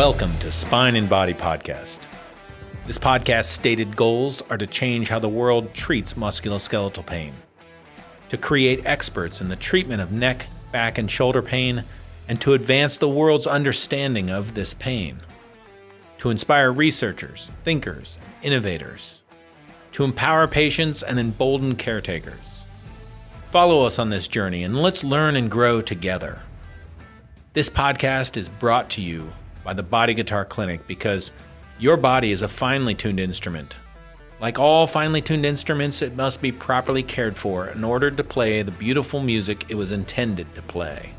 Welcome to Spine and Body Podcast. This podcast's stated goals are to change how the world treats musculoskeletal pain, to create experts in the treatment of neck, back, and shoulder pain, and to advance the world's understanding of this pain, to inspire researchers, thinkers, and innovators, to empower patients and embolden caretakers. Follow us on this journey and let's learn and grow together. This podcast is brought to you by the Body Guitar Clinic because your body is a finely tuned instrument. Like all finely tuned instruments, it must be properly cared for in order to play the beautiful music it was intended to play.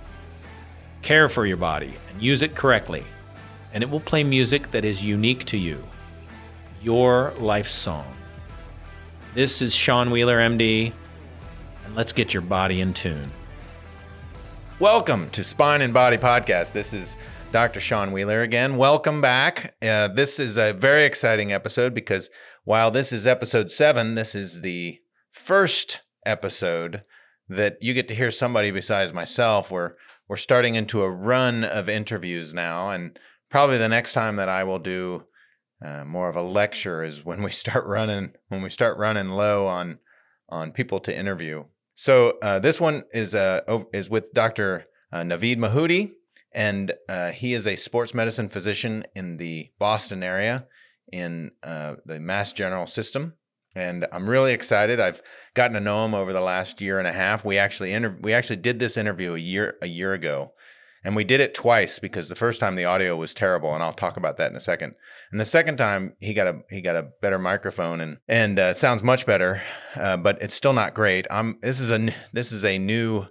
Care for your body and use it correctly, and it will play music that is unique to you. Your life song. This is Sean Wheeler, MD, and let's get your body in tune. Welcome to Spine and Body Podcast. This is Dr. Sean Wheeler again. Welcome back. Uh, this is a very exciting episode because while this is episode seven, this is the first episode that you get to hear somebody besides myself. We're we're starting into a run of interviews now, and probably the next time that I will do uh, more of a lecture is when we start running when we start running low on on people to interview. So uh, this one is uh, is with Dr. Uh, Naveed Mohoody and uh, he is a sports medicine physician in the Boston area in uh, the Mass General system. And I'm really excited. I've gotten to know him over the last year and a half. We actually inter- we actually did this interview a year a year ago, and we did it twice because the first time the audio was terrible, and I'll talk about that in a second. And the second time he got a he got a better microphone and and uh, it sounds much better, uh, but it's still not great. I'm this is a this is a new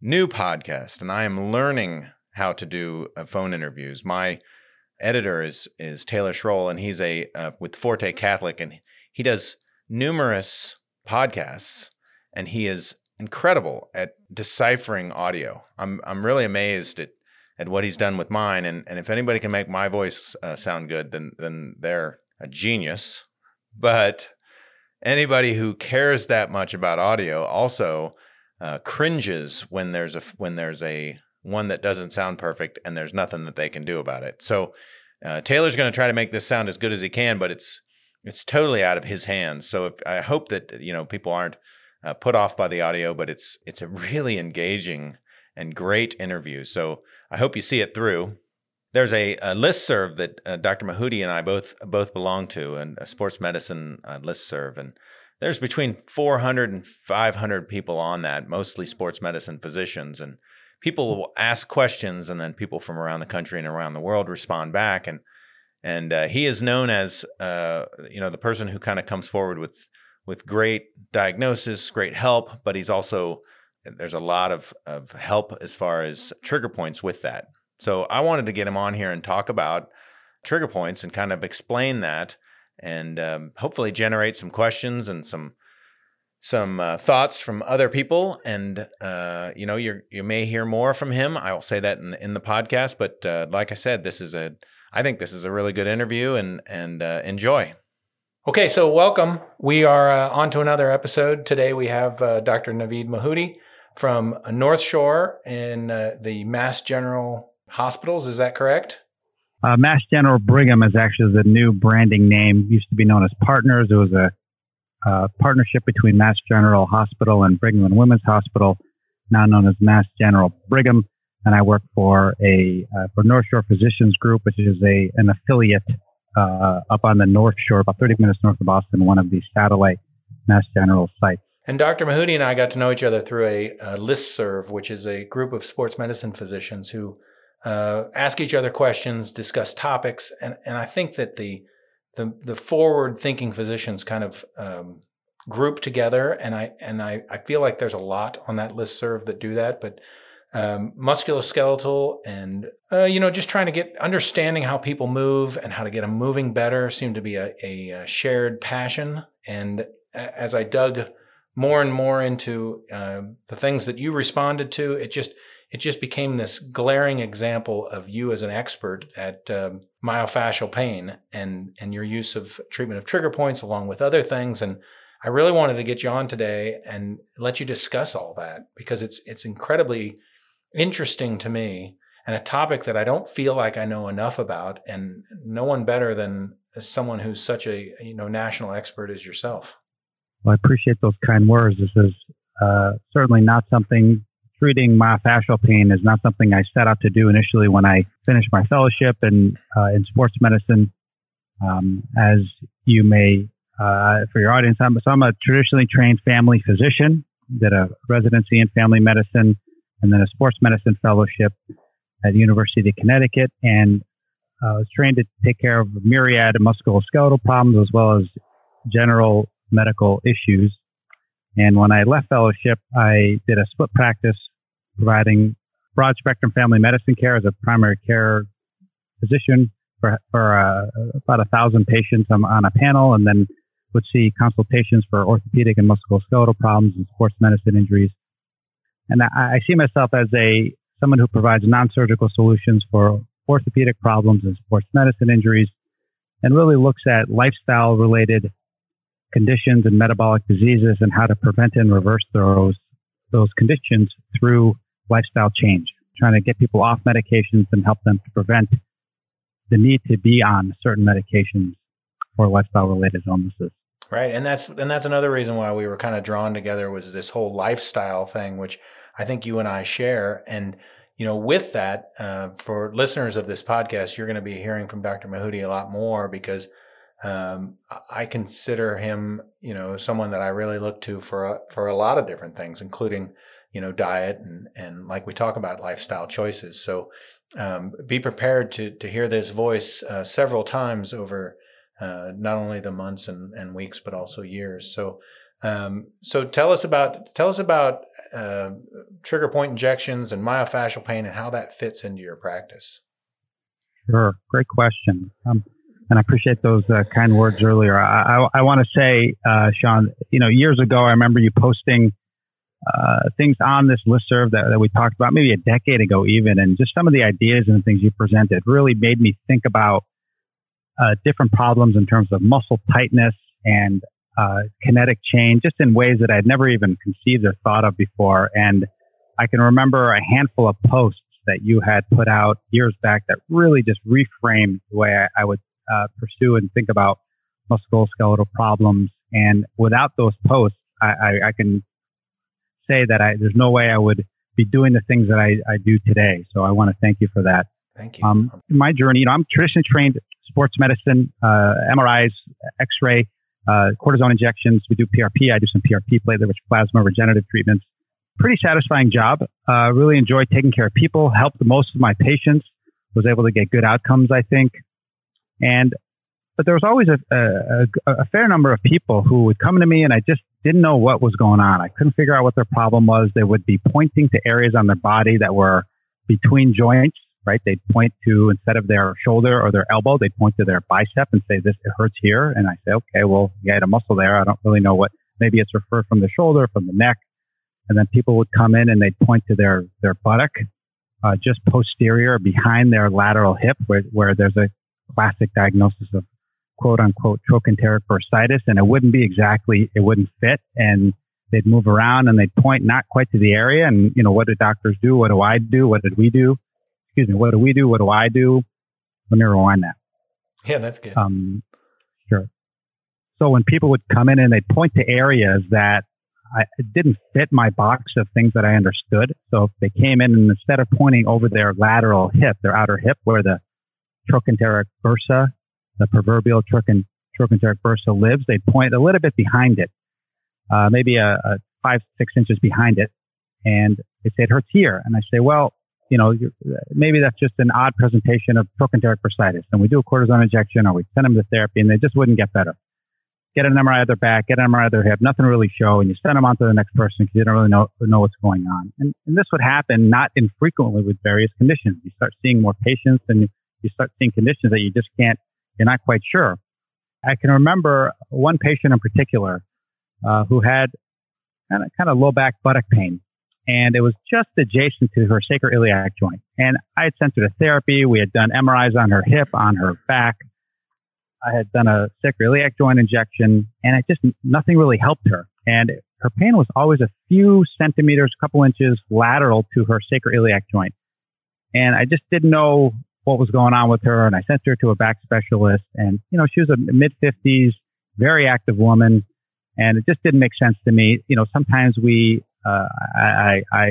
new podcast, and I am learning how to do uh, phone interviews. My editor is is Taylor Schroll, and he's a uh, with Forte Catholic, and he does numerous podcasts, and he is incredible at deciphering audio. I'm I'm really amazed at at what he's done with mine, and and if anybody can make my voice uh, sound good, then then they're a genius. But anybody who cares that much about audio also uh, cringes when there's a when there's a one that doesn't sound perfect, and there's nothing that they can do about it. So uh, Taylor's going to try to make this sound as good as he can, but it's it's totally out of his hands. So if, I hope that you know people aren't uh, put off by the audio, but it's it's a really engaging and great interview. So I hope you see it through. There's a, a list serve that uh, Dr. Mohoody and I both both belong to, and a sports medicine uh, list serve, and there's between 400 and 500 people on that, mostly sports medicine physicians, and people will ask questions, and then people from around the country and around the world respond back. And and uh, he is known as uh, you know the person who kind of comes forward with with great diagnosis, great help, but he's also there's a lot of of help as far as trigger points with that. So I wanted to get him on here and talk about trigger points and kind of explain that and um, hopefully generate some questions and some some uh, thoughts from other people, and uh, you know, you you may hear more from him. I will say that in in the podcast, but uh, like I said, this is a I think this is a really good interview, and and uh, enjoy. Okay, so welcome. We are uh, on to another episode. Today we have uh, Dr. Naveed Mohoody from North Shore in the Mass General Hospitals. Is that correct? Mass General Brigham is actually the new branding name. It used to be known as Partners. It was a uh, partnership between Mass General Hospital and Brigham and Women's Hospital, now known as Mass General Brigham. And I work for a uh, for North Shore Physicians Group, which is a an affiliate uh, up on the North Shore, about 30 minutes north of Boston, one of the satellite Mass General sites. And Dr. Mohoody and I got to know each other through a, a list serve, which is a group of sports medicine physicians who uh, ask each other questions, discuss topics, and and I think that the the the forward thinking physicians kind of um, group together, and I and I, I feel like there's a lot on that list serve that do that, but um, musculoskeletal and uh, you know just trying to get understanding how people move and how to get them moving better seemed to be a, a, a shared passion. And as I dug more and more into uh, the things that you responded to, it just it just became this glaring example of you as an expert at um, myofascial pain and and your use of treatment of trigger points along with other things and I really wanted to get you on today and let you discuss all that because it's it's incredibly interesting to me and a topic that I don't feel like I know enough about, and no one better than someone who's such a you know national expert as yourself. Well, I appreciate those kind words. This is uh, certainly not something treating my myofascial pain is not something I set out to do initially when I finished my fellowship in uh, in sports medicine. Um, as you may, uh, for your audience, I'm, so I'm a traditionally trained family physician. Did a residency in family medicine and then a sports medicine fellowship at the University of Connecticut, and I was trained to take care of a myriad of musculoskeletal problems as well as general medical issues. And when I left fellowship, I did a split practice providing broad spectrum family medicine care as a primary care physician for, for uh, about a thousand patients on, on a panel and then would see consultations for orthopedic and musculoskeletal problems and sports medicine injuries. And I, I see myself as a someone who provides non-surgical solutions for orthopedic problems and sports medicine injuries and really looks at lifestyle related conditions and metabolic diseases and how to prevent and reverse those those conditions through lifestyle change, trying to get people off medications and help them to prevent the need to be on certain medications for lifestyle related illnesses. Right. And that's and that's another reason why we were kind of drawn together was this whole lifestyle thing, which I think you and I share. And you know, with that, uh, for listeners of this podcast, you're going to be hearing from Dr. Mahooty a lot more because um, I consider him, you know, someone that I really look to for a, for a lot of different things, including, you know, diet and and like we talk about lifestyle choices. So um, be prepared to to hear this voice uh, several times over uh, not only the months and, and weeks but also years. So um, so tell us about tell us about uh, trigger point injections and myofascial pain and how that fits into your practice. Sure, great question. Um, and I appreciate those uh, kind words earlier. I, I, I want to say, uh, Sean, you know, years ago, I remember you posting uh, things on this listserv that, that we talked about maybe a decade ago, even, and just some of the ideas and things you presented really made me think about uh, different problems in terms of muscle tightness and uh, kinetic change, just in ways that I'd never even conceived or thought of before. And I can remember a handful of posts that you had put out years back that really just reframed the way I, I would uh, pursue and think about musculoskeletal problems. And without those posts, I, I can say that I, there's no way I would be doing the things that I, I do today. So I want to thank you for that. Thank you. Um, my journey, you know, I'm traditionally trained sports medicine, uh, MRIs, X-ray, uh, cortisone injections. We do PRP. I do some PRP platelet-rich plasma regenerative treatments. Pretty satisfying job. Uh, really enjoy taking care of people. Helped the most of my patients. Was able to get good outcomes. I think. And but there was always a, a, a, fair number of people who would come to me and I just didn't know what was going on. I couldn't figure out what their problem was. They would be pointing to areas on their body that were between joints, right? They'd point to, instead of their shoulder or their elbow, they'd point to their bicep and say, this, it hurts here. And I say, okay, well, you had a muscle there. I don't really know what, maybe it's referred from the shoulder, from the neck. And then people would come in and they'd point to their, their buttock, uh, just posterior behind their lateral hip where, where there's a classic diagnosis of quote unquote trochanteric bursitis, and it wouldn't be exactly, it wouldn't fit. And they'd move around and they'd point not quite to the area. And, you know, what do doctors do? What do I do? What did we do? Excuse me, what do we do? What do I do? Let me rewind that. Yeah, that's good. Um, sure. So when people would come in and they'd point to areas that I, it didn't fit my box of things that I understood. So if they came in and instead of pointing over their lateral hip, their outer hip, where the trochanteric bursa, the proverbial trochanteric bursa lives. They point a little bit behind it, uh, maybe a, a, five, six inches behind it. And they say it hurts here. And I say, well, you know, maybe that's just an odd presentation of trochanteric bursitis. And we do a cortisone injection or we send them to therapy and they just wouldn't get better. Get an MRI of their back, get an MRI of their hip, nothing really show, and you send them on to the next person because you don't really know, know what's going on. And, and this would happen not infrequently with various conditions. You start seeing more patients and you start seeing conditions that you just can't, you're not quite sure. I can remember one patient in particular uh, who had kind of, kind of low back buttock pain, and it was just adjacent to her sacroiliac joint. And I had sent her to therapy. We had done MRIs on her hip, on her back. I had done a sacroiliac joint injection, and it just nothing really helped her. And her pain was always a few centimeters, a couple inches lateral to her sacroiliac joint. And I just didn't know what was going on with her. And I sent her to a back specialist. And, you know, she was a mid 50s, very active woman. And it just didn't make sense to me. You know, sometimes we, uh, I, I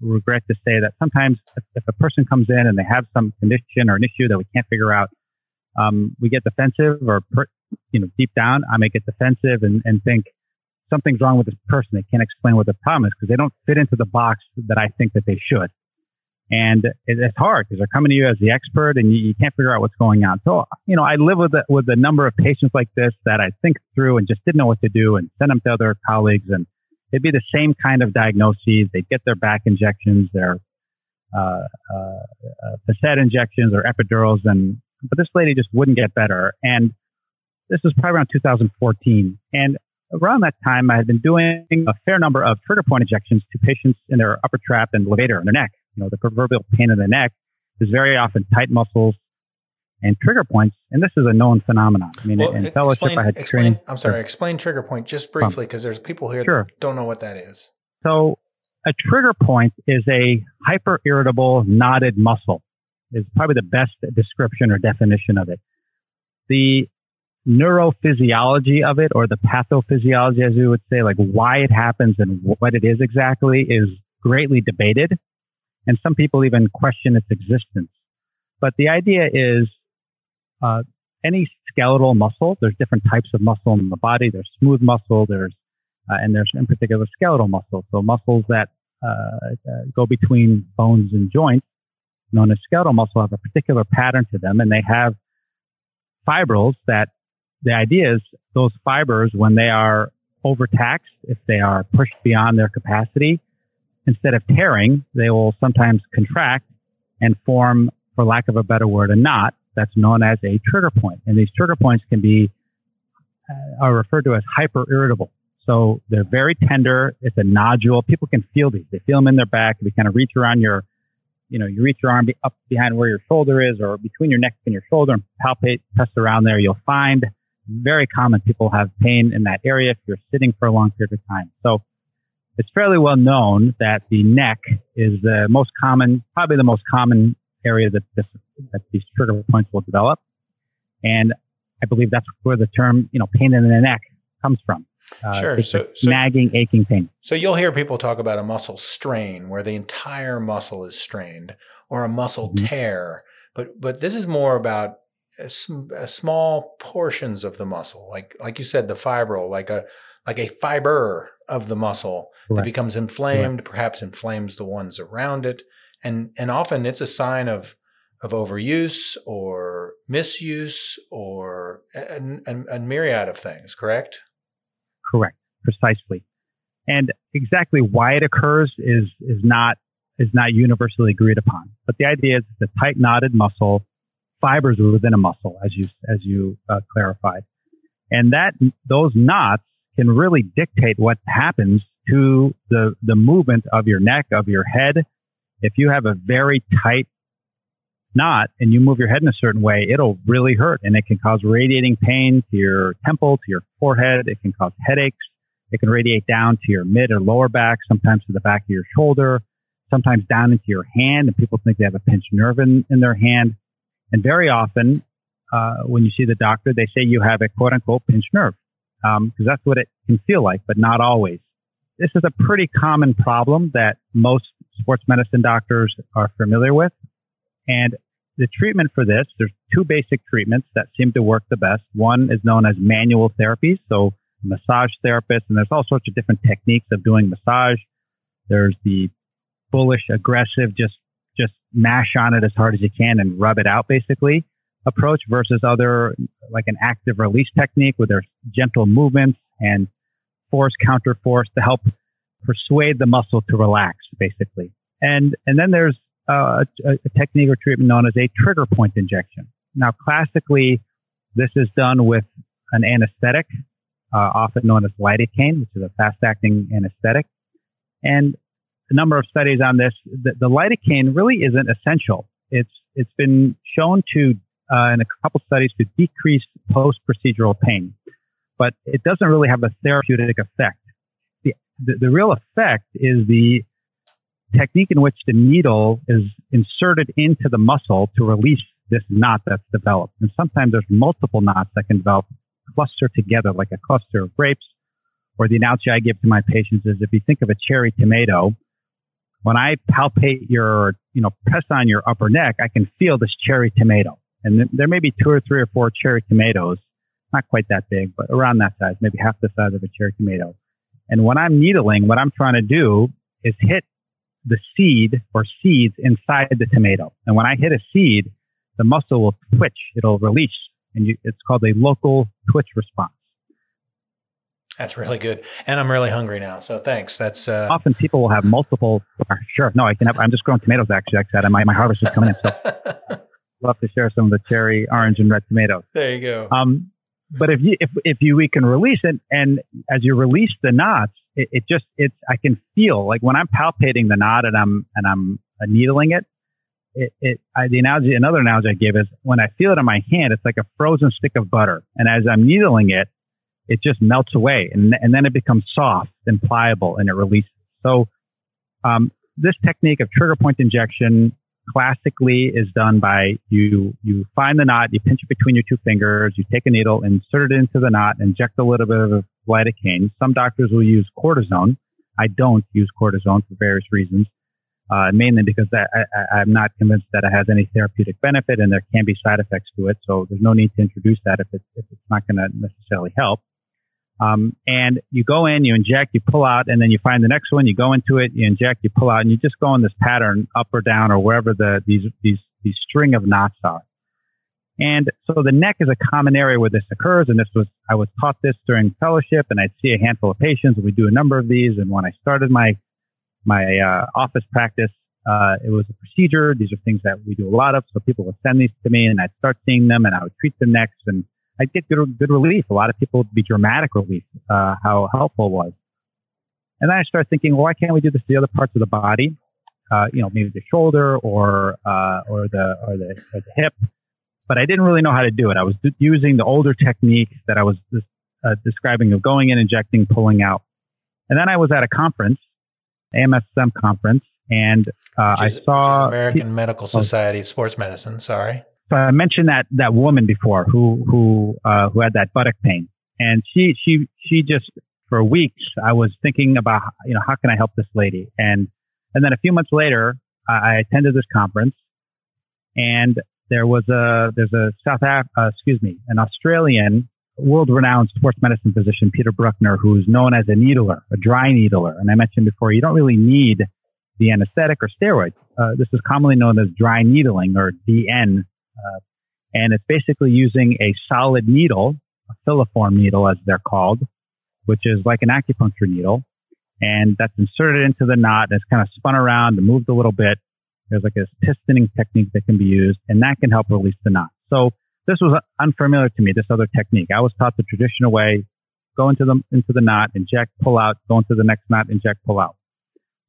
regret to say that sometimes if, a person comes in and they have some condition or an issue that we can't figure out, um, we get defensive or, per, you know, deep down, I may get defensive and, and think something's wrong with this person. They can't explain what the problem is because they don't fit into the box that I think that they should. And it's hard because they're coming to you as the expert and you, you, can't figure out what's going on. So, you know, I live with a, with a number of patients like this that I think through and just didn't know what to do and send them to other colleagues and it'd be the same kind of diagnoses. They'd get their back injections, their, uh, uh, uh, facet injections or epidurals and, but this lady just wouldn't get better. And this was probably around 2014. And around that time, I had been doing a fair number of trigger point injections to patients in their upper trap and levator in their neck you know, the proverbial pain in the neck is very often tight muscles and trigger points. And this is a known phenomenon. I mean, well, in fellowship, explain, I had explain, training. I'm sorry, explain trigger point just briefly because there's people here sure. that don't know what that is. So, a trigger point is a hyper irritable knotted muscle, is probably the best description or definition of it. The neurophysiology of it or the pathophysiology, as we would say, like why it happens and what it is exactly is greatly debated and some people even question its existence. But the idea is uh, any skeletal muscle. There's different types of muscle in the body. There's smooth muscle. There's uh, and there's in particular skeletal muscle. So muscles that uh, uh, go between bones and joints, known as skeletal muscle, have a particular pattern to them, and they have fibrils that the idea is those fibers, when they are overtaxed, if they are pushed beyond their capacity, instead of tearing, they will sometimes contract and form, for lack of a better word, a knot that's known as a trigger point. And these trigger points can be, uh, are referred to as hyper irritable. So they're very tender. It's a nodule. People can feel these. They feel them in their back. They kind of reach around your, you know, you reach your arm up behind where your shoulder is or between your neck and your shoulder and palpate, press around there. You'll find very common people have pain in that area if you're sitting for a long period of time. So it's fairly well known that the neck is the most common, probably the most common area that, this, that these trigger points will develop. And I believe that's where the term, you know, pain in the neck comes from. Uh, sure. So, so, nagging, aching pain. So you'll hear people talk about a muscle strain where the entire muscle is strained or a muscle mm-hmm. tear. But, but this is more about a, a small portions of the muscle, like, like you said, the fibril, like a, like a fiber of the muscle that becomes inflamed, perhaps inflames the ones around it. And, and often it's a sign of, of overuse or misuse or a, a, a myriad of things, correct? Correct, precisely. And exactly why it occurs is, is not, is not universally agreed upon. But the idea is the tight knotted muscle, fibers within a muscle, as you, as you uh, clarified. And that, those knots can really dictate what happens to the, the movement of your neck, of your head. If you have a very tight knot and you move your head in a certain way, it'll really hurt and it can cause radiating pain to your temple, to your forehead. It can cause headaches. It can radiate down to your mid or lower back, sometimes to the back of your shoulder, sometimes down into your hand. And people think they have a pinched nerve in, in their hand. And very often, uh, when you see the doctor, they say you have a quote unquote pinched nerve because um, that's what it can feel like, but not always. This is a pretty common problem that most sports medicine doctors are familiar with. And the treatment for this, there's two basic treatments that seem to work the best. One is known as manual therapy, so massage therapists, and there's all sorts of different techniques of doing massage. There's the bullish, aggressive, just just mash on it as hard as you can and rub it out, basically approach versus other like an active release technique where there's gentle movements and force counter force to help persuade the muscle to relax basically. And and then there's uh, a, a, technique or treatment known as a trigger point injection. Now classically this is done with an anesthetic uh, often known as lidocaine which is a fast acting anesthetic. And a number of studies on this the, the lidocaine really isn't essential. It's it's been shown to uh, in a couple studies to decrease post-procedural pain, but it doesn't really have a therapeutic effect. The, the, the real effect is the technique in which the needle is inserted into the muscle to release this knot that's developed. And sometimes there's multiple knots that can develop cluster together like a cluster of grapes. Or the analogy I give to my patients is if you think of a cherry tomato, when I palpate your, you know, press on your upper neck, I can feel this cherry tomato. And th- there may be two or three or four cherry tomatoes, not quite that big, but around that size, maybe half the size of a cherry tomato. And when I'm needling, what I'm trying to do is hit the seed or seeds inside the tomato. And when I hit a seed, the muscle will twitch, it'll release, and you, it's called a local twitch response. That's really good, and I'm really hungry now. So thanks. That's uh... often people will have multiple. Sure, no, I can have. I'm just growing tomatoes actually. Like I said, my my harvest is coming in. So love to share some of the cherry, orange, and red tomatoes. There you go. Um, but if you if if you we can release it, and as you release the knots, it, it just it's I can feel like when I'm palpating the knot and I'm and I'm needling it, it, it I, the analogy, another analogy I give is when I feel it in my hand, it's like a frozen stick of butter. And as I'm needling it, it just melts away and, and then it becomes soft and pliable and it releases. So, um, this technique of trigger point injection classically is done by you, you find the knot, you pinch it between your two fingers, you take a needle, insert it into the knot, inject a little bit of lidocaine. Some doctors will use cortisone. I don't use cortisone for various reasons uh, mainly because I, am not convinced that it has any therapeutic benefit and there can be side effects to it. So there's no need to introduce that if it's, if it's not going to necessarily help. Um, and you go in, you inject, you pull out, and then you find the next one, you go into it, you inject, you pull out, and you just go in this pattern up or down or wherever the, these, these, these string of knots are. And so the neck is a common area where this occurs. And this was, I was taught this during fellowship and I'd see a handful of patients we do a number of these. And when I started my my uh, office practice. Uh, it was a procedure. These are things that we do a lot of. So people would send these to me and I'd start seeing them and I would treat them next and I'd get good, good relief. A lot of people would be dramatic relief, uh, how helpful it was. And then I started thinking, well, why can't we do this to the other parts of the body? Uh, you know, maybe the shoulder or, uh, or the, or the, or the hip. But I didn't really know how to do it. I was using the older techniques that I was uh, describing of going in, injecting, pulling out. And then I was at a conference AMSM conference, and uh, is, I saw American Medical Society of Sports Medicine. Sorry. So I mentioned that that woman before who who uh, who had that buttock pain, and she she she just for weeks I was thinking about you know how can I help this lady, and and then a few months later I attended this conference, and there was a there's a South Af- uh, excuse me an Australian world renowned sports medicine physician, Peter Brukner, who's known as a needler, a dry needler. And I mentioned before, you don't really need the anesthetic or steroids. Uh, this is commonly known as dry needling or DN. Uh, and it's basically using a solid needle, a filiform needle as they're called, which is like an acupuncture needle. And that's inserted into the knot and it's kind of spun around and moved a little bit. There's like a pistoning technique that can be used and that can help release the knot. So this was unfamiliar to me, this other technique. I was taught the traditional way, go into the, into the knot, inject, pull out, go into the next knot, inject, pull out.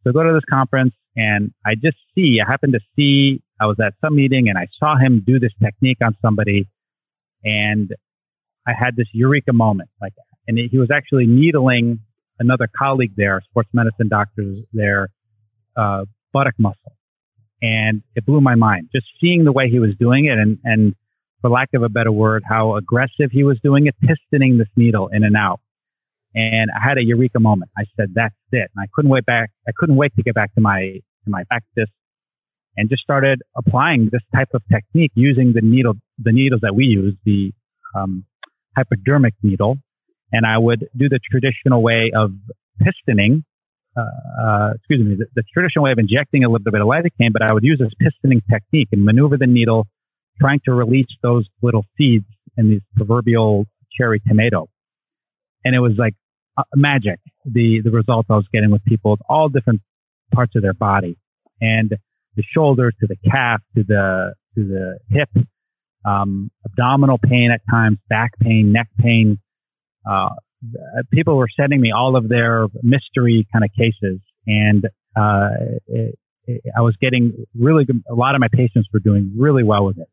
So I go to this conference and I just see, I happened to see, I was at some meeting and I saw him do this technique on somebody and I had this eureka moment like And he was actually needling another colleague there, sports medicine doctors there, uh, buttock muscle. And it blew my mind just seeing the way he was doing it and, and for lack of a better word, how aggressive he was doing it, pistoning this needle in and out. And I had a eureka moment. I said, that's it. And I couldn't wait back. I couldn't wait to get back to my, to my practice and just started applying this type of technique using the needle, the needles that we use, the, um, hypodermic needle. And I would do the traditional way of pistoning, uh, uh, excuse me, the, the, traditional way of injecting a little bit of lidocaine, but I would use this pistoning technique and maneuver the needle trying to release those little seeds in these proverbial cherry tomato. And it was like uh, magic, the, the results I was getting with people, all different parts of their body and the shoulder to the calf to the, to the hip, um, abdominal pain at times, back pain, neck pain. Uh, people were sending me all of their mystery kind of cases and, uh, it, it, I was getting really good. A lot of my patients were doing really well with it.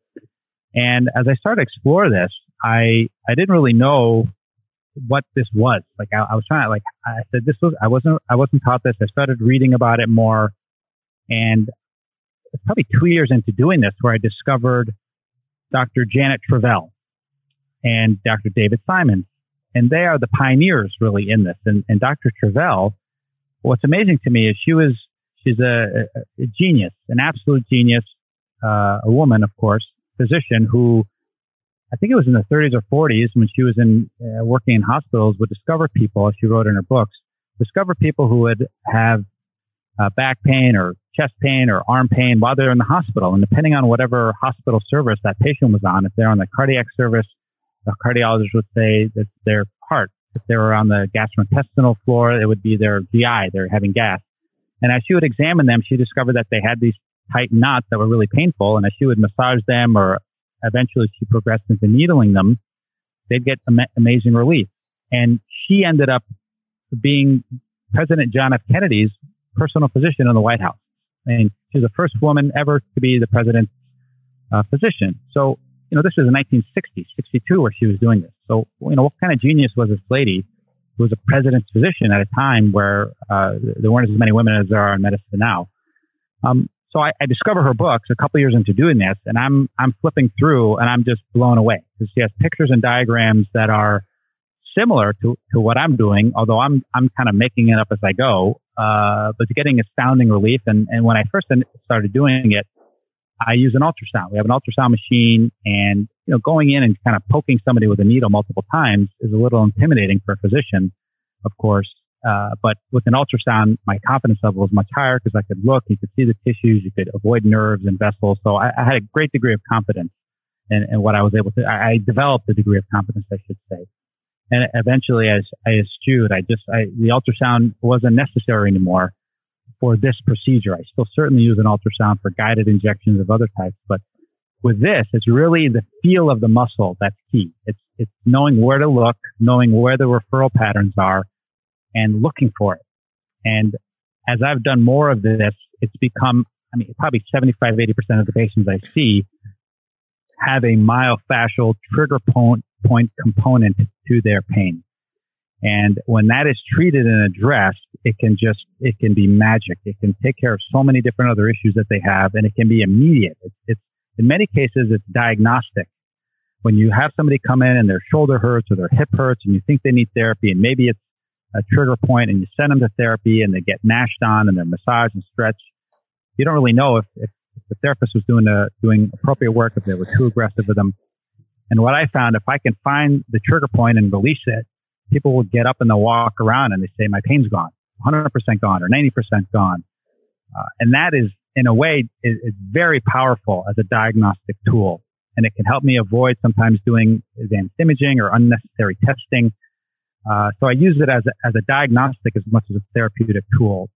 And as I started to explore this, I, I didn't really know what this was. Like I, I was trying to, like, I said, this was, I wasn't, I wasn't taught this. I started reading about it more. And it's probably two years into doing this where I discovered Dr. Janet Travell and Dr. David Simons. And they are the pioneers really in this. And, and Dr. Travell, what's amazing to me is she was, she's a, a genius, an absolute genius, uh, a woman, of course, physician who I think it was in the 30s or 40s when she was in uh, working in hospitals would discover people, as she wrote in her books, discover people who would have uh, back pain or chest pain or arm pain while they're in the hospital. And depending on whatever hospital service that patient was on, if they're on the cardiac service, the cardiologist would say that their heart. If they were on the gastrointestinal floor, it would be their GI. They're having gas. And as she would examine them, she discovered that they had these tight knots that were really painful. And as she would massage them or eventually she progressed into needling them, they'd get am- amazing relief. And she ended up being President John F. Kennedy's personal physician in the White House. And she's the first woman ever to be the president's uh, physician. So, you know, this was in 1960, 62 where she was doing this. So, you know, what kind of genius was this lady who was a president's physician at a time where uh, there weren't as many women as there are in medicine now? Um, so I, I discover her books a couple years into doing this, and I'm I'm flipping through, and I'm just blown away because she has pictures and diagrams that are similar to, to what I'm doing, although I'm I'm kind of making it up as I go. Uh, but getting astounding relief. And and when I first started doing it, I use an ultrasound. We have an ultrasound machine, and you know, going in and kind of poking somebody with a needle multiple times is a little intimidating for a physician, of course. Uh, but with an ultrasound, my confidence level was much higher because I could look, you could see the tissues, you could avoid nerves and vessels. So I, I had a great degree of confidence in, in, what I was able to. I, I, developed a degree of confidence, I should say. And eventually, as I eschewed, I just I, the ultrasound wasn't necessary anymore for this procedure. I still certainly use an ultrasound for guided injections of other types, but with this, it's really the feel of the muscle that's key. It's it's knowing where to look, knowing where the referral patterns are, and looking for it. And as I've done more of this, it's become, I mean, probably 75, 80% of the patients I see have a myofascial trigger point, point component to their pain. And when that is treated and addressed, it can just, it can be magic. It can take care of so many different other issues that they have and it can be immediate. It's, it's in many cases, it's diagnostic. When you have somebody come in and their shoulder hurts or their hip hurts and you think they need therapy and maybe it's a trigger point and you send them to therapy and they get mashed on and they're massaged and stretched, you don't really know if, if, the therapist was doing a, doing appropriate work, if they were too aggressive with them. And what I found, if I can find the trigger point and release it, people will get up and they'll walk around and they say, my pain's gone, 100% gone or 90% gone. Uh, and that is, in a way, is, is very powerful as a diagnostic tool. And it can help me avoid sometimes doing advanced imaging or unnecessary testing uh, so I use it as a, as a diagnostic as much as a therapeutic tool,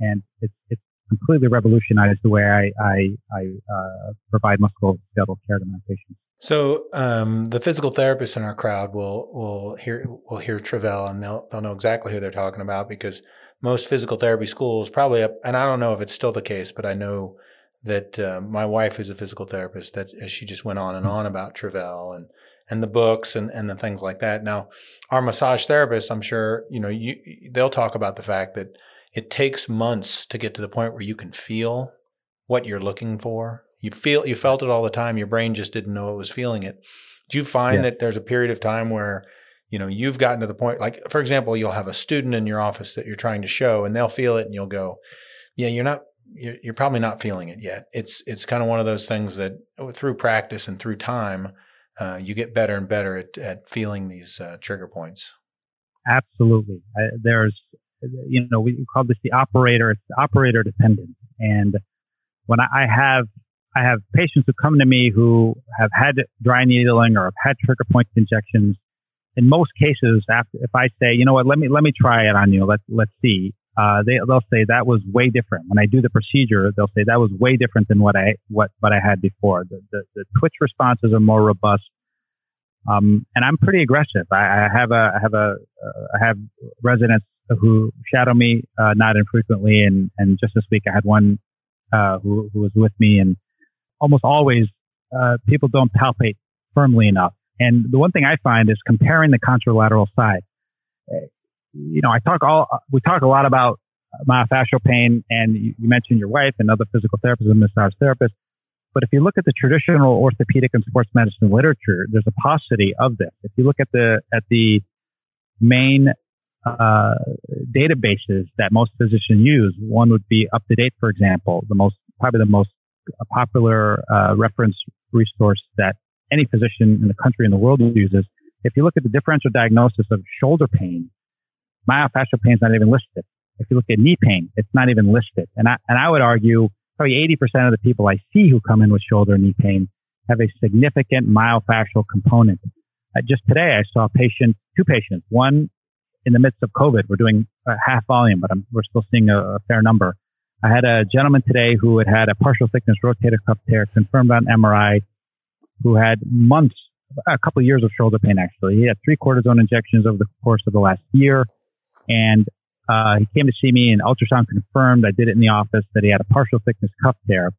and it's it's completely revolutionized the way I I, I uh, provide musculoskeletal care to my patients. So um, the physical therapists in our crowd will will hear will hear Travell and they'll they'll know exactly who they're talking about because most physical therapy schools probably up, and I don't know if it's still the case, but I know that uh, my wife, who's a physical therapist, that she just went on and on about Travell and and the books and, and the things like that. Now, our massage therapists, I'm sure, you know, you they'll talk about the fact that it takes months to get to the point where you can feel what you're looking for. You feel you felt it all the time. Your brain just didn't know it was feeling it. Do you find yeah. that there's a period of time where you know you've gotten to the point like for example you'll have a student in your office that you're trying to show and they'll feel it and you'll go yeah you're not you're, you're probably not feeling it yet it's it's kind of one of those things that oh, through practice and through time uh, you get better and better at, at feeling these uh, trigger points. Absolutely. I, there's, you know, we call this the operator. It's operator dependent. And when I, I have, I have patients who come to me who have had dry needling or have had trigger point injections. In most cases, after, if I say, you know what, let me, let me try it on you. Let's, let's see. Uh, they, they'll say that was way different. When I do the procedure, they'll say that was way different than what I, what, what I had before. The, the, the twitch responses are more robust. Um, and I'm pretty aggressive. I, I have a, I have a, uh, I have residents who shadow me, uh, not infrequently. And, and just this week I had one, uh, who, who was with me and almost always, uh, people don't palpate firmly enough. And the one thing I find is comparing the contralateral side you know, I talk all, we talk a lot about myofascial pain, and you, mentioned your wife and other physical therapists and massage therapists. But if you look at the traditional orthopedic and sports medicine literature, there's a paucity of this. If you look at the at the main uh, databases that most physicians use, one would be UpToDate, for example, the most probably the most popular uh, reference resource that any physician in the country and the world uses. If you look at the differential diagnosis of shoulder pain, myofascial pain is not even listed. If you look at knee pain, it's not even listed. And I, and I would argue probably 80% of the people I see who come in with shoulder knee pain have a significant myofascial component. Uh, just today, I saw a patient, two patients, one in the midst of COVID. We're doing half volume, but I'm, we're still seeing a, a, fair number. I had a gentleman today who had had a partial thickness rotator cuff tear confirmed on MRI, who had months, a couple of years of shoulder pain actually. He had three cortisone injections over the course of the last year. And uh, he came to see me and ultrasound confirmed. I did it in the office that he had a partial thickness cuff tear,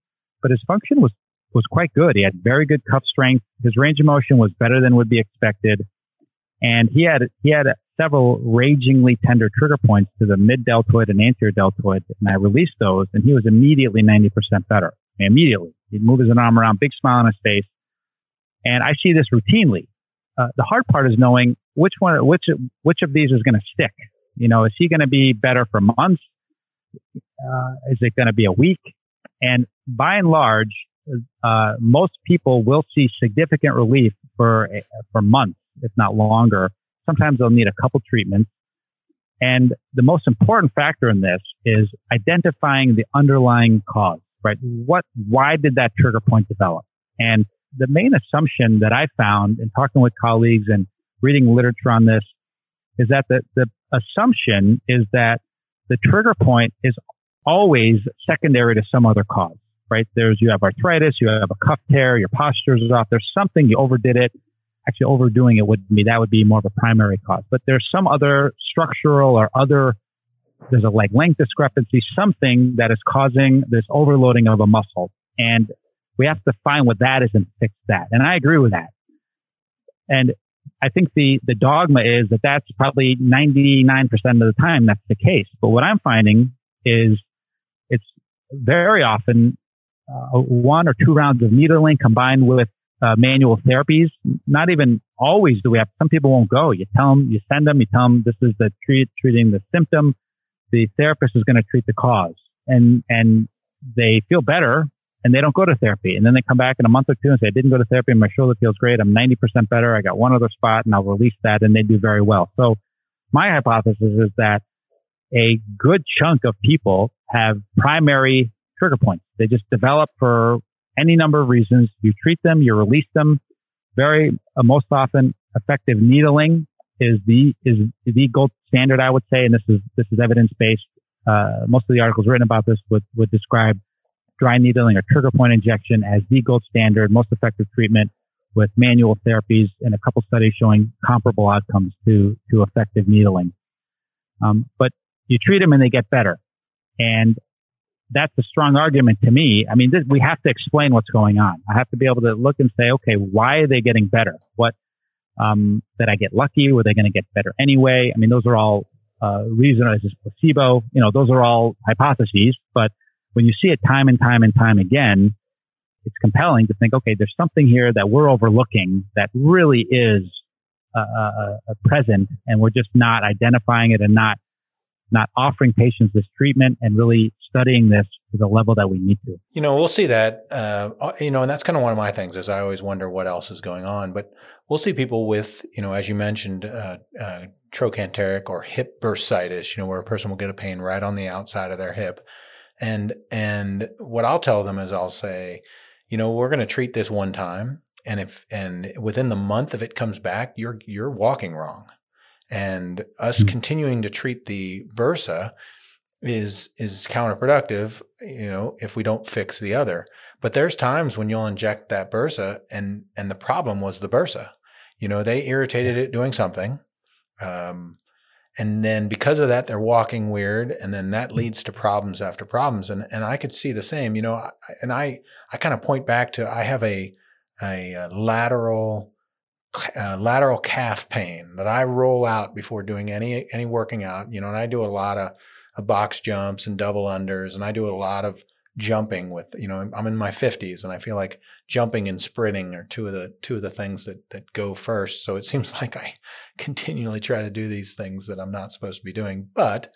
but his function was, was quite good. He had very good cuff strength. His range of motion was better than would be expected. And he had, he had several ragingly tender trigger points to the mid deltoid and anterior deltoid. And I released those and he was immediately 90% better. Immediately. He'd move his arm around, big smile on his face. And I see this routinely. Uh, the hard part is knowing which one, which, which of these is going to stick. You know, is he going to be better for months? Uh, is it going to be a week? And by and large, uh, most people will see significant relief for for months, if not longer. Sometimes they'll need a couple treatments. And the most important factor in this is identifying the underlying cause, right? What, why did that trigger point develop? And the main assumption that I found in talking with colleagues and reading literature on this is that the, the assumption is that the trigger point is always secondary to some other cause, right? There's, you have arthritis, you have a cuff tear, your posture is off. There's something, you overdid it. Actually, overdoing it would be, that would be more of a primary cause. But there's some other structural or other, there's a leg length discrepancy, something that is causing this overloading of a muscle. And we have to find what that is and fix that. And I agree with that. And I think the, the dogma is that that's probably 99% of the time that's the case. But what I'm finding is it's very often uh, one or two rounds of needling combined with uh, manual therapies. Not even always do we have, some people won't go. You tell them, you send them, you tell them this is the treat, treating the symptom. The therapist is going to treat the cause and, and they feel better and they don't go to therapy. And then they come back in a month or two and say, I didn't go to therapy my shoulder feels great. I'm 90% better. I got one other spot and I'll release that and they do very well. So my hypothesis is that a good chunk of people have primary trigger points. They just develop for any number of reasons. You treat them, you release them. Very, uh, most often effective needling is the, is the gold standard, I would say. And this is, this is evidence based. Uh, most of the articles written about this would, would describe dry needling or trigger point injection as the gold standard, most effective treatment with manual therapies and a couple studies showing comparable outcomes to, to effective needling. Um, but you treat them and they get better. And that's a strong argument to me. I mean, this, we have to explain what's going on. I have to be able to look and say, okay, why are they getting better? What, um, did I get lucky? Were they going to get better anyway? I mean, those are all, uh, reason as placebo. You know, those are all hypotheses, but when you see it time and time and time again, it's compelling to think, okay, there's something here that we're overlooking that really is uh, uh, uh, present, and we're just not identifying it and not not offering patients this treatment and really studying this to the level that we need to. You know, we'll see that. Uh, uh you know, and that's kind of one of my things is I always wonder what else is going on. But we'll see people with, you know, as you mentioned, uh, uh, trochanteric or hip bursitis. You know, where a person will get a pain right on the outside of their hip and and what I'll tell them is I'll say, you know, we're going to treat this one time, and if and within the month if it comes back, you're you're walking wrong, and us mm-hmm. continuing to treat the bursa is is counterproductive. You know, if we don't fix the other. But there's times when you'll inject that bursa, and and the problem was the bursa. You know, they irritated it doing something. Um, and then because of that they're walking weird and then that hmm. leads to problems after problems and and I could see the same you know and I I kind of point back to I have a a, lateral uh, lateral calf pain that I roll out before doing any any working out you know and I do a lot of box jumps and double unders, and I do a lot of jumping with you know I'm in my 50s and I feel like jumping and sprinting are two of the two of the things that that go first. So it seems like I continually try to do these things that I'm not supposed to be doing. But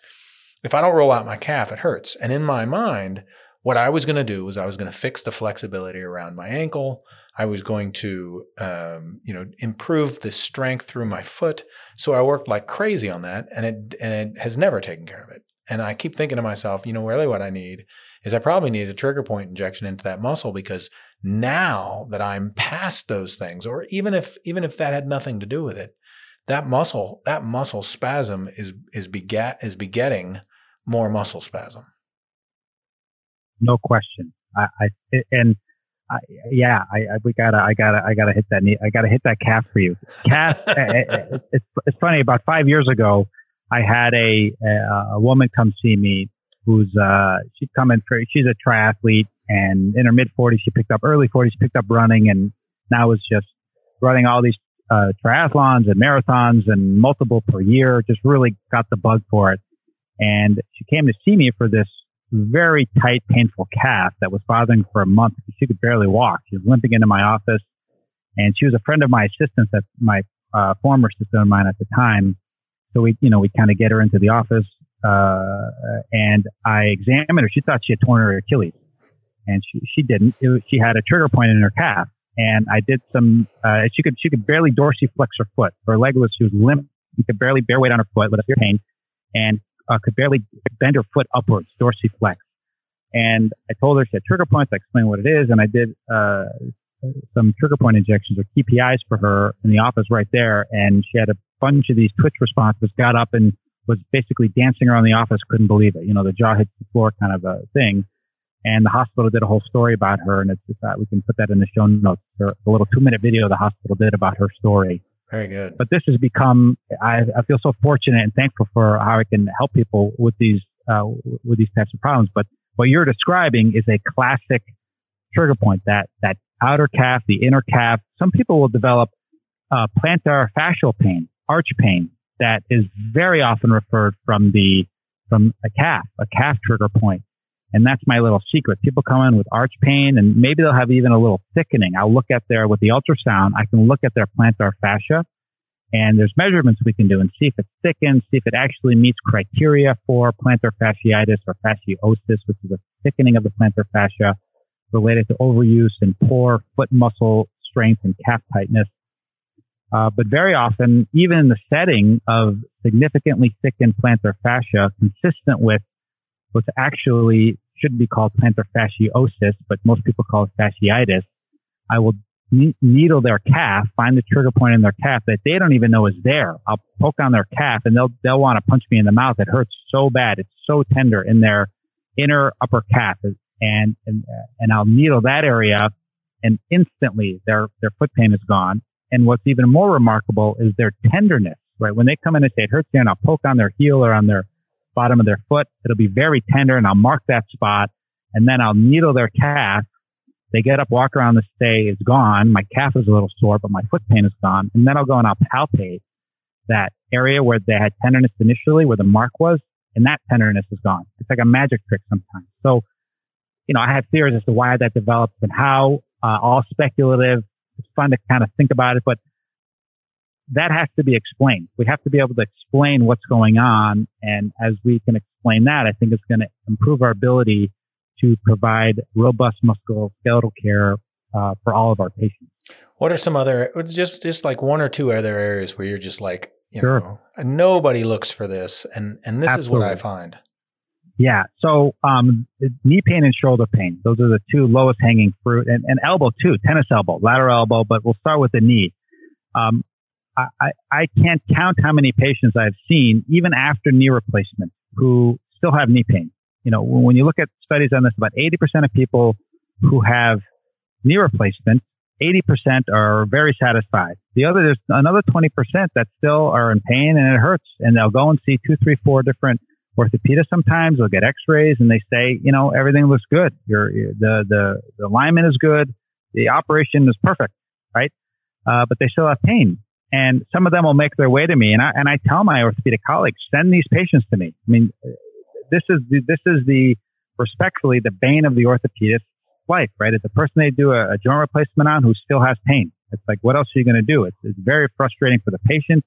if I don't roll out my calf it hurts. And in my mind what I was going to do was I was going to fix the flexibility around my ankle. I was going to um, you know improve the strength through my foot. So I worked like crazy on that and it and it has never taken care of it. And I keep thinking to myself you know really what I need is I probably need a trigger point injection into that muscle because now that I'm past those things, or even if even if that had nothing to do with it, that muscle that muscle spasm is is beget is begetting more muscle spasm. No question. I, I and I, yeah, I, I, we gotta I gotta I gotta hit that knee. I gotta hit that calf for you. Calf. Eh, eh, eh, it's it's funny. About five years ago, I had a a, a woman come see me who's uh she'd come in for she's a triathlete and in her mid 40s she picked up early 40s she picked up running and now is just running all these uh, triathlons and marathons and multiple per year just really got the bug for it. And she came to see me for this very tight painful calf that was bothering for a month she could barely walk. She was limping into my office and she was a friend of my assistant at my uh, former assistant of mine at the time. So we you know we kind of get her into the office uh, and I examined her. She thought she had torn her Achilles, and she she didn't. She had a trigger point in her calf, and I did some. Uh, she could she could barely dorsiflex her foot. Her leg was she was limp. You could barely bear weight on her foot with a pain, and uh, could barely bend her foot upwards, dorsiflex. And I told her she had trigger points. I explained what it is, and I did uh, some trigger point injections or TPIs for her in the office right there. And she had a bunch of these twitch responses. Got up and was basically dancing around the office, couldn't believe it. You know, the jaw hits the floor kind of a thing. And the hospital did a whole story about her, and it's just that we can put that in the show notes. Or a little two minute video the hospital did about her story. Very good. But this has become, I, I feel so fortunate and thankful for how I can help people with these, uh, with these types of problems. But what you're describing is a classic trigger point, that, that outer calf, the inner calf. Some people will develop, uh, plantar fascial pain, arch pain, that is very often referred from the from a calf, a calf trigger point. And that's my little secret. People come in with arch pain and maybe they'll have even a little thickening. I'll look at their, with the ultrasound, I can look at their plantar fascia and there's measurements we can do and see if it thickens, see if it actually meets criteria for plantar fasciitis or fasciosis, which is a thickening of the plantar fascia related to overuse and poor foot muscle strength and calf tightness. Uh, but very often, even in the setting of significantly thickened plantar fascia, consistent with what's actually should be called plantar fasciosis, but most people call it fasciitis, I will needle their calf, find the trigger point in their calf that they don't even know is there. I'll poke on their calf and they'll, they'll want to punch me in the mouth. It hurts so bad. It's so tender in their inner upper calf. And, and, and I'll needle that area and instantly their, their foot pain is gone. And what's even more remarkable is their tenderness, right? When they come in and say it hurts here and I'll poke on their heel or on their bottom of their foot, it'll be very tender and I'll mark that spot and then I'll needle their calf. They get up, walk around the stay, it's gone. My calf is a little sore, but my foot pain is gone. And then I'll go and I'll palpate that area where they had tenderness initially, where the mark was, and that tenderness is gone. It's like a magic trick sometimes. So, you know, I have theories as to why that develops and how, uh, all speculative it's fun to kind of think about it, but that has to be explained. We have to be able to explain what's going on. And as we can explain that, I think it's going to improve our ability to provide robust musculoskeletal care uh, for all of our patients. What are some other, just, just like one or two other areas where you're just like, you sure. know, nobody looks for this. And, and this Absolutely. is what I find. Yeah. So, um, knee pain and shoulder pain, those are the two lowest hanging fruit and, and elbow too, tennis elbow, lateral elbow, but we'll start with the knee. Um, I, I, I can't count how many patients I've seen, even after knee replacement, who still have knee pain. You know, when, when you look at studies on this, about 80% of people who have knee replacement, 80% are very satisfied. The other, there's another 20% that still are in pain and it hurts and they'll go and see two, three, four different orthopedist sometimes they'll get x-rays and they say you know everything looks good your the the the alignment is good the operation is perfect right uh, but they still have pain and some of them will make their way to me and i and i tell my orthopedic colleagues send these patients to me i mean this is the, this is the respectfully the bane of the orthopedist's life, right? It's the person they do a, a joint replacement on who still has pain. It's like, what else are you going to do? It's, it's very frustrating for the patient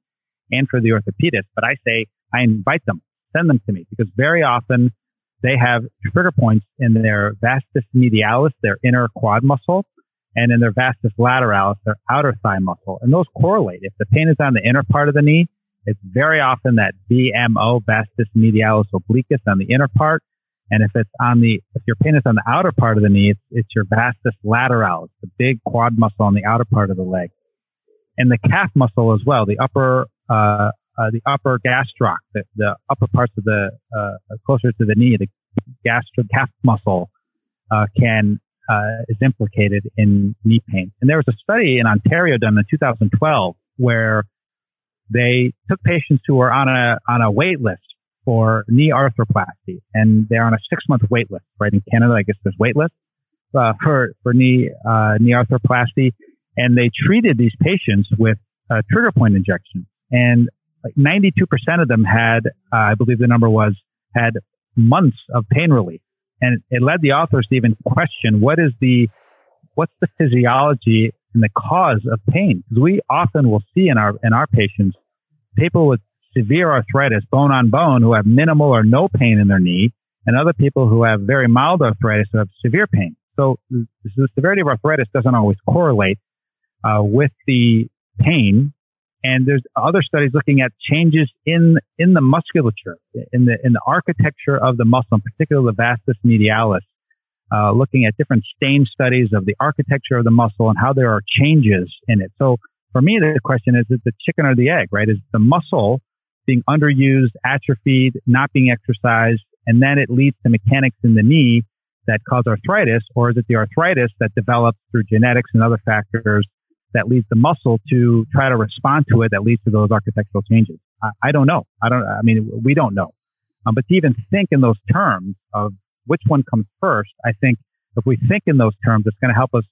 and for the orthopedist. But I say, I invite them, send them to me because very often they have trigger points in their vastus medialis, their inner quad muscle, and in their vastus lateralis, their outer thigh muscle. And those correlate. If the pain is on the inner part of the knee, it's very often that VMO, vastus medialis obliquus on the inner part. And if it's on the, if your pain is on the outer part of the knee, it's, it's your vastus lateralis, the big quad muscle on the outer part of the leg. And the calf muscle as well, the upper, uh, uh, the upper gastroc, the, the upper parts of the, uh, closer to the knee, the gastro calf muscle, uh, can, uh, is implicated in knee pain. And there was a study in Ontario done in 2012 where they took patients who were on a, on a wait list for knee arthroplasty, and they're on a six month wait list. Right in Canada, I guess there's wait uh, for for knee uh, knee arthroplasty, and they treated these patients with uh, trigger point injections, and like 92% of them had, uh, I believe the number was, had months of pain relief, and it led the authors to even question what is the what's the physiology and the cause of pain because we often will see in our in our patients people with severe arthritis, bone on bone, who have minimal or no pain in their knee, and other people who have very mild arthritis who have severe pain. So the severity of arthritis doesn't always correlate uh, with the pain. And there's other studies looking at changes in in the musculature, in the in the architecture of the muscle, in particular the vastus medialis, uh, looking at different stain studies of the architecture of the muscle and how there are changes in it. So for me, the question is, is it the chicken or the egg, right? Is the muscle being underused, atrophied, not being exercised, and then it leads to mechanics in the knee that cause arthritis, or is it the arthritis that develops through genetics and other factors that leads the muscle to try to respond to it that leads to those architectural changes? I, I don't know. I don't. I mean, we don't know. Um, but to even think in those terms of which one comes first, I think if we think in those terms, it's going to help us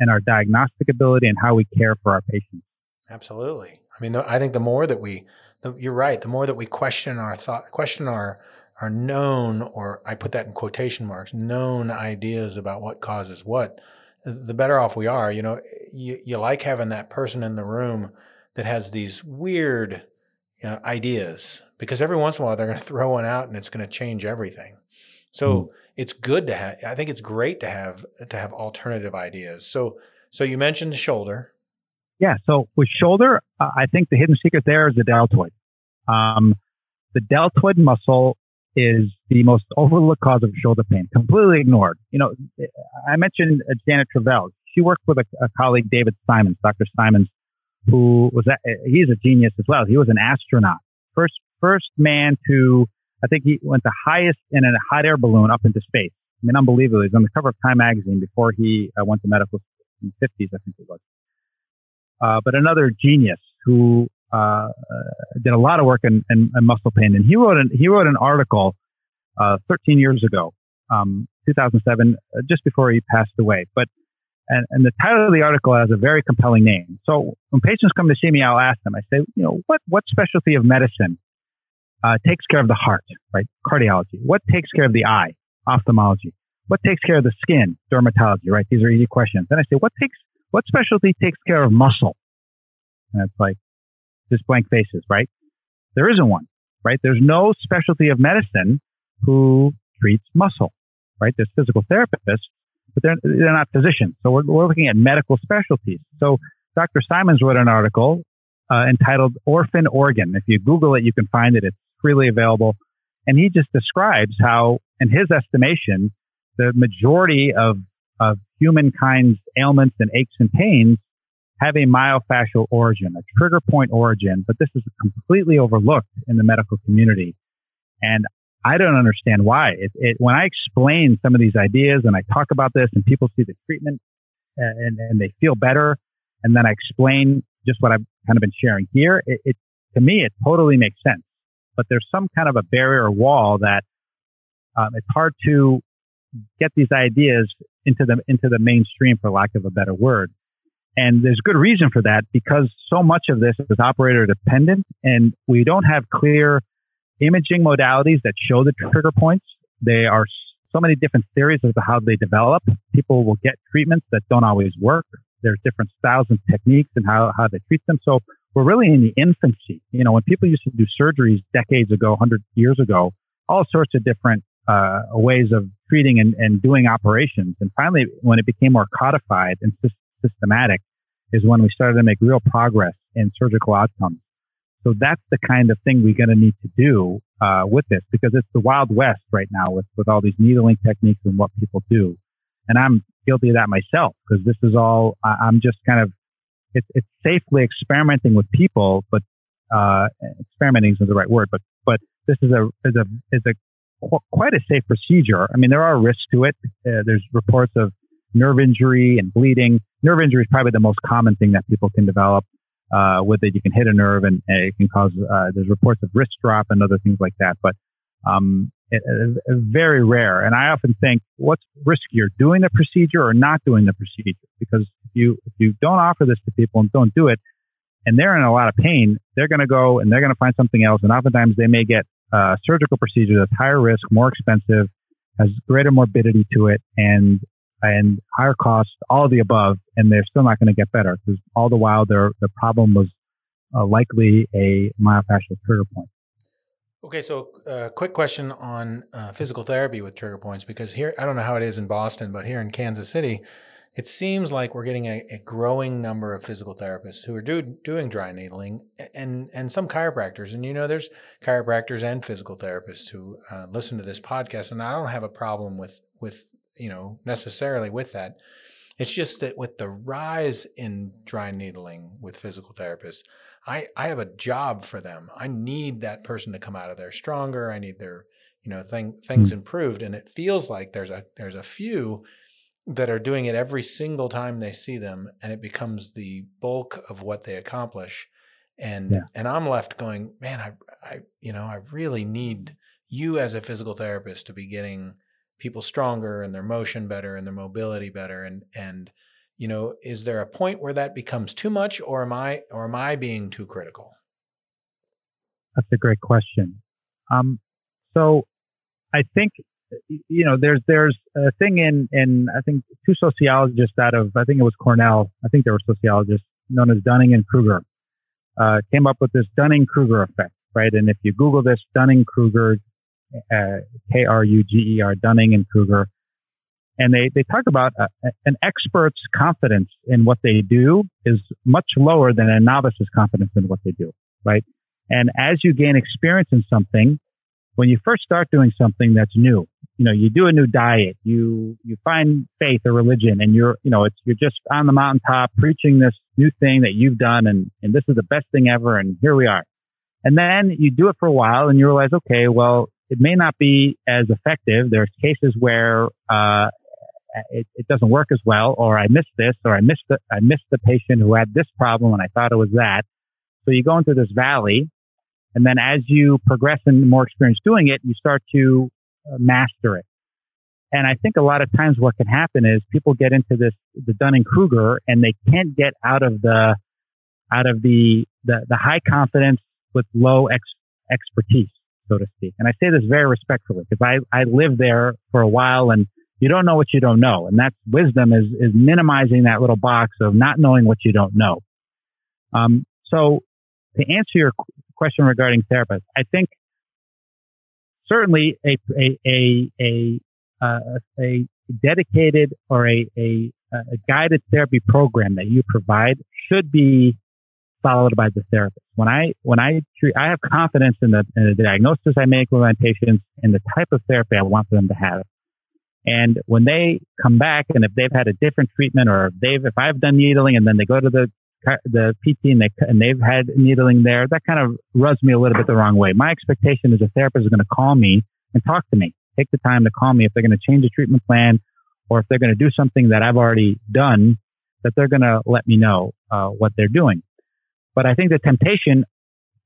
in our diagnostic ability and how we care for our patients. Absolutely. I mean, I think the more that we the, you're right. The more that we question our thought, question our our known, or I put that in quotation marks, known ideas about what causes what, the better off we are. You know, you, you like having that person in the room that has these weird you know, ideas because every once in a while they're going to throw one out and it's going to change everything. So mm. it's good to have. I think it's great to have to have alternative ideas. So so you mentioned the shoulder. Yeah. So with shoulder, uh, I think the hidden secret there is the deltoid. Um, the deltoid muscle is the most overlooked cause of shoulder pain, completely ignored. You know, I mentioned Janet Travell. She worked with a, a colleague, David Simons, Dr. Simons, who was, a, he's a genius as well. He was an astronaut. First, first man to, I think he went the highest in a hot air balloon up into space. I mean, unbelievable. He's on the cover of Time magazine before he uh, went to medical in the 50s, I think it was. Uh, but another genius who uh, did a lot of work in, in, in, muscle pain, and he wrote an he wrote an article uh, 13 years ago, um, 2007, uh, just before he passed away. But and, and the title of the article has a very compelling name. So when patients come to see me, I'll ask them. I say, you know, what what specialty of medicine uh, takes care of the heart, right? Cardiology. What takes care of the eye? Ophthalmology. What takes care of the skin? Dermatology, right? These are easy questions. Then I say, what takes what specialty takes care of muscle? And it's like just blank faces, right? There isn't one, right? There's no specialty of medicine who treats muscle, right? There's physical therapists, but they're, they're not physicians. So we're, we're looking at medical specialties. So Dr. Simons wrote an article uh, entitled Orphan Organ. If you Google it, you can find it. It's freely available. And he just describes how, in his estimation, the majority of of humankind's ailments and aches and pains have a myofascial origin, a trigger point origin, but this is completely overlooked in the medical community. And I don't understand why. It, it, when I explain some of these ideas and I talk about this and people see the treatment and, and they feel better, and then I explain just what I've kind of been sharing here, it, it to me, it totally makes sense. But there's some kind of a barrier wall that um, it's hard to get these ideas into the into the mainstream, for lack of a better word. And there's good reason for that because so much of this is operator dependent, and we don't have clear imaging modalities that show the trigger points. There are so many different theories as to how they develop. People will get treatments that don't always work. There's different styles and techniques and how, how they treat them. So we're really in the infancy. You know, when people used to do surgeries decades ago, 100 years ago, all sorts of different uh, ways of treating and, and doing operations. And finally, when it became more codified and systematic, is when we started to make real progress in surgical outcomes. So that's the kind of thing we're going to need to do uh, with this because it's the wild west right now with, with all these needling techniques and what people do. And I'm guilty of that myself because this is all, I'm just kind of, it's, it's safely experimenting with people, but uh, experimenting isn't the right word, but, but this is a, is a, is a qu- quite a safe procedure. I mean, there are risks to it. Uh, there's reports of nerve injury and bleeding. Nerve injury is probably the most common thing that people can develop uh, with it. You can hit a nerve and, it can cause, uh, there's reports of wrist drop and other things like that. But, um, it, it, very rare. And I often think, what's riskier, doing the procedure or not doing the procedure? Because if you, if you don't offer this to people and don't do it, and they're in a lot of pain, they're going to go and they're going to find something else. And oftentimes they may get a surgical procedure that's higher risk, more expensive, has greater morbidity to it, and and higher costs, all of the above, and they're still not going to get better because all the while their the problem was uh, likely a myofascial trigger point. Okay, so a uh, quick question on uh, physical therapy with trigger points because here I don't know how it is in Boston, but here in Kansas City, it seems like we're getting a, a growing number of physical therapists who are do, doing dry needling and and some chiropractors. And you know, there's chiropractors and physical therapists who uh, listen to this podcast, and I don't have a problem with with you know, necessarily with that. It's just that with the rise in dry needling with physical therapists, I, I have a job for them. I need that person to come out of there stronger. I need their, you know, thing, things mm-hmm. improved. And it feels like there's a there's a few that are doing it every single time they see them, and it becomes the bulk of what they accomplish. And yeah. and I'm left going, man, I I you know, I really need you as a physical therapist to be getting people stronger and their motion better and their mobility better and and you know is there a point where that becomes too much or am i or am i being too critical? That's a great question. Um, so i think you know there's there's a thing in in i think two sociologists out of i think it was cornell i think they were sociologists known as dunning and kruger uh, came up with this dunning kruger effect right? And if you google this dunning kruger uh, K R U G E R, Dunning and Kruger. And they, they talk about uh, an expert's confidence in what they do is much lower than a novice's confidence in what they do, right? And as you gain experience in something, when you first start doing something that's new, you know, you do a new diet, you, you find faith or religion and you're, you know, it's, you're just on the mountaintop preaching this new thing that you've done and, and this is the best thing ever. And here we are. And then you do it for a while and you realize, okay, well, it may not be as effective. There's cases where uh, it, it, doesn't work as well, or I missed this, or I missed the I missed the patient who had this problem, and I thought it was that. So you go into this valley, and then as you progress and more experience doing it, you start to uh, master it. And I think a lot of times what can happen is people get into this the Dunning Kruger, and they can't get out of the out of the the, the high confidence with low ex, expertise so to speak. And I say this very respectfully because I, I lived there for a while and you don't know what you don't know. And that's wisdom is, is minimizing that little box of not knowing what you don't know. Um, so to answer your question regarding therapists, I think certainly a, a, a, a, uh, a dedicated or a, a, a guided therapy program that you provide should be followed by the therapist. When I when I treat, I have confidence in the, in the diagnosis I make with my patients and the type of therapy I want them to have. And when they come back, and if they've had a different treatment, or if they've if I've done needling, and then they go to the the PT and they and they've had needling there, that kind of rubs me a little bit the wrong way. My expectation is a therapist is going to call me and talk to me, take the time to call me if they're going to change the treatment plan, or if they're going to do something that I've already done, that they're going to let me know uh, what they're doing. But I think the temptation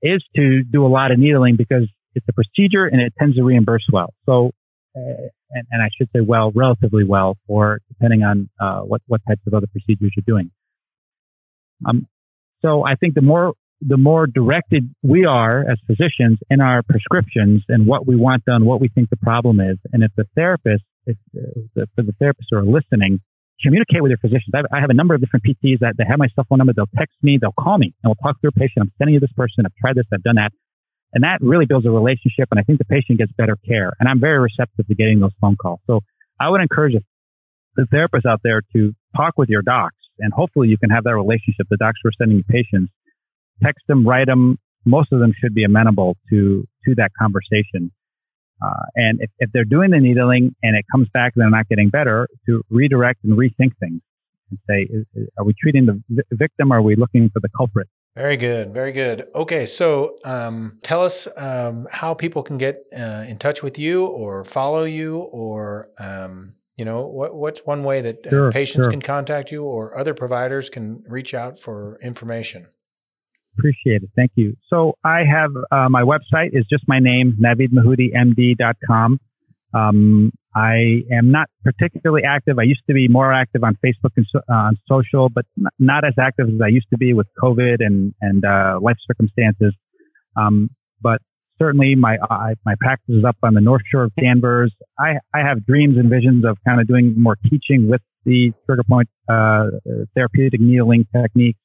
is to do a lot of needling because it's a procedure and it tends to reimburse well. So, uh, and, and, I should say well, relatively well for depending on uh, what, what types of other procedures you're doing. Um, so I think the more the more directed we are as physicians in our prescriptions and what we want done, what we think the problem is. And if the therapist, if, uh, for the therapists are listening, communicate with your physicians. I have, a number of different PTs that have my cell phone number. They'll text me, they'll call me, and we'll talk through a patient. I'm sending you this person. I've tried this, I've done that. And that really builds a relationship. And I think the patient gets better care. And I'm very receptive to getting those phone calls. So I would encourage the therapists out there to talk with your docs. And hopefully you can have that relationship. The docs who are sending you patients, text them, write them. Most of them should be amenable to, to that conversation. Uh, and if, if they're doing the needling and it comes back and they're not getting better, to redirect and rethink things and say, is, is, are we treating the victim or are we looking for the culprit? Very good. Very good. Okay. So um, tell us um, how people can get uh, in touch with you or follow you or, um, you know, what, what's one way that uh, sure, patients sure. can contact you or other providers can reach out for information? Appreciate it. Thank you. So I have uh, my website is just my name, naveedmehoudiMD.com. Um, I am not particularly active. I used to be more active on Facebook and so, uh, on social, but not as active as I used to be with COVID and and uh, life circumstances. Um, but certainly, my uh, my practice is up on the North Shore of Danvers. I I have dreams and visions of kind of doing more teaching with the trigger point uh, therapeutic needling techniques.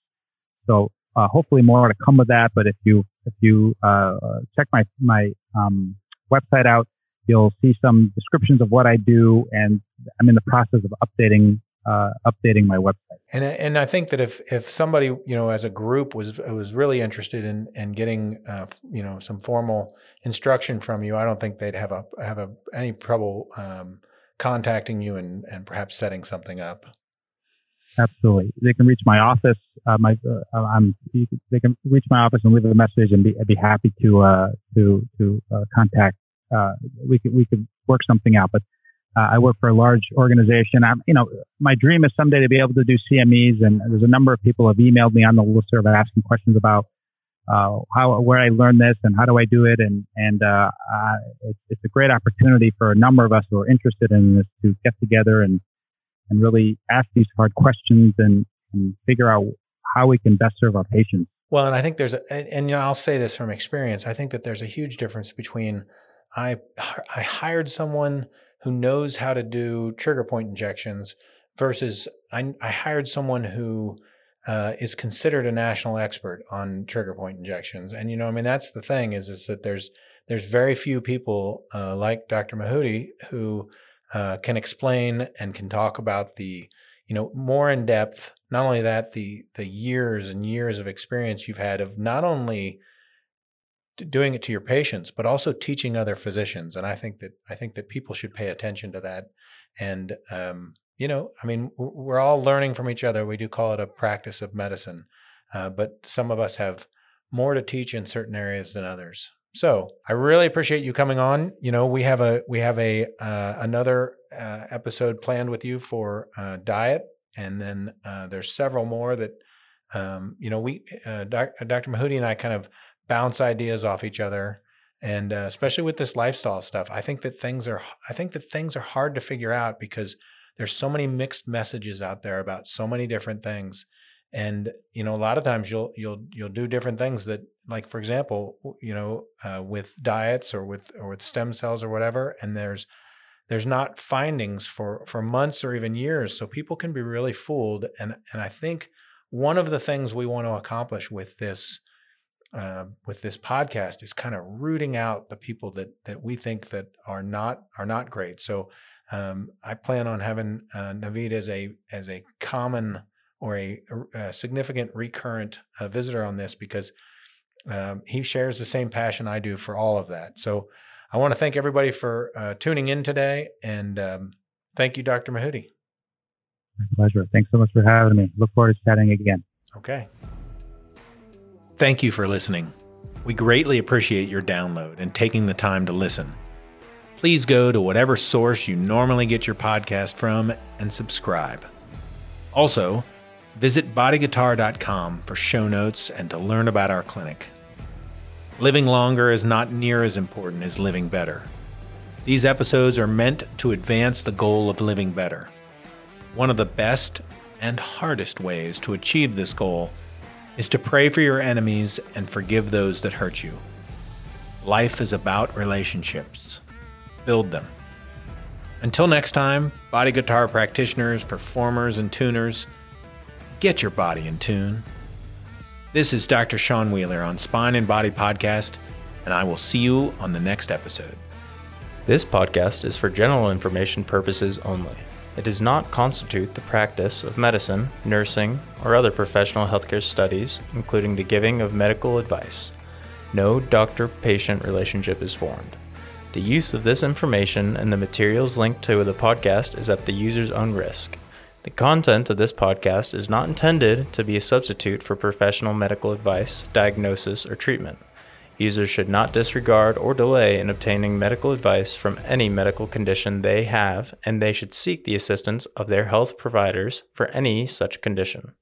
So uh, hopefully more to come with that. But if you if you uh, check my my um, website out You'll see some descriptions of what I do, and I'm in the process of updating uh, updating my website. And and I think that if if somebody you know as a group was was really interested in in getting uh, you know some formal instruction from you, I don't think they'd have a have a any trouble um, contacting you and and perhaps setting something up. Absolutely, they can reach my office. Uh, my uh, I'm they can reach my office and leave a message, and be I'd be happy to uh, to to uh, contact uh, we could we could work something out. But uh, I work for a large organization. I'm, you know, my dream is someday to be able to do CMEs, and there's a number of people have emailed me on the listserv asking questions about uh, how where I learned this and how do I do it, and and uh, it's, it's a great opportunity for a number of us who are interested in this to get together and and really ask these hard questions and, and figure out how we can best serve our patients. Well, and I think there's a, and, and you know, I'll say this from experience. I think that there's a huge difference between I I hired someone who knows how to do trigger point injections versus I, I hired someone who uh, is considered a national expert on trigger point injections. And you know, I mean, that's the thing is is that there's there's very few people uh, like Dr. Mehoudi who uh, can explain and can talk about the you know more in depth. Not only that, the the years and years of experience you've had of not only doing it to your patients, but also teaching other physicians. And I think that I think that people should pay attention to that. And um, you know, I mean, we're all learning from each other. We do call it a practice of medicine, uh, but some of us have more to teach in certain areas than others. So I really appreciate you coming on. You know, we have a we have a uh, another uh, episode planned with you for uh, diet, and then uh, there's several more that um, you know we uh, doc, Dr. Mehoudi and I kind of bounce ideas off each other and uh, especially with this lifestyle stuff i think that things are i think that things are hard to figure out because there's so many mixed messages out there about so many different things and you know a lot of times you'll you'll you'll do different things that like for example you know uh, with diets or with or with stem cells or whatever and there's there's not findings for for months or even years so people can be really fooled and and i think one of the things we want to accomplish with this uh, with this podcast is kind of rooting out the people that that we think that are not are not great. So um, I plan on having uh, Naveed as a as a common or a, a significant recurrent uh, visitor on this because um, he shares the same passion I do for all of that. So I want to thank everybody for uh, tuning in today, and um, thank you, Dr. Mehoudi. My pleasure. Thanks so much for having me. Look forward to chatting again. Okay. Thank you for listening. We greatly appreciate your download and taking the time to listen. Please go to whatever source you normally get your podcast from and subscribe. Also, visit bodyguitar.com for show notes and to learn about our clinic. Living longer is not near as important as living better. These episodes are meant to advance the goal of living better. One of the best and hardest ways to achieve this goal is to pray for your enemies and forgive those that hurt you. Life is about relationships. Build them. Until next time, body guitar practitioners, performers, and tuners, get your body in tune. This is Dr. Sean Wheeler on Spine and Body Podcast, and I will see you on the next episode. This podcast is for general information purposes only. It does not constitute the practice of medicine, nursing, or other professional healthcare studies, including the giving of medical advice. No doctor patient relationship is formed. The use of this information and the materials linked to the podcast is at the user's own risk. The content of this podcast is not intended to be a substitute for professional medical advice, diagnosis, or treatment. Users should not disregard or delay in obtaining medical advice from any medical condition they have, and they should seek the assistance of their health providers for any such condition.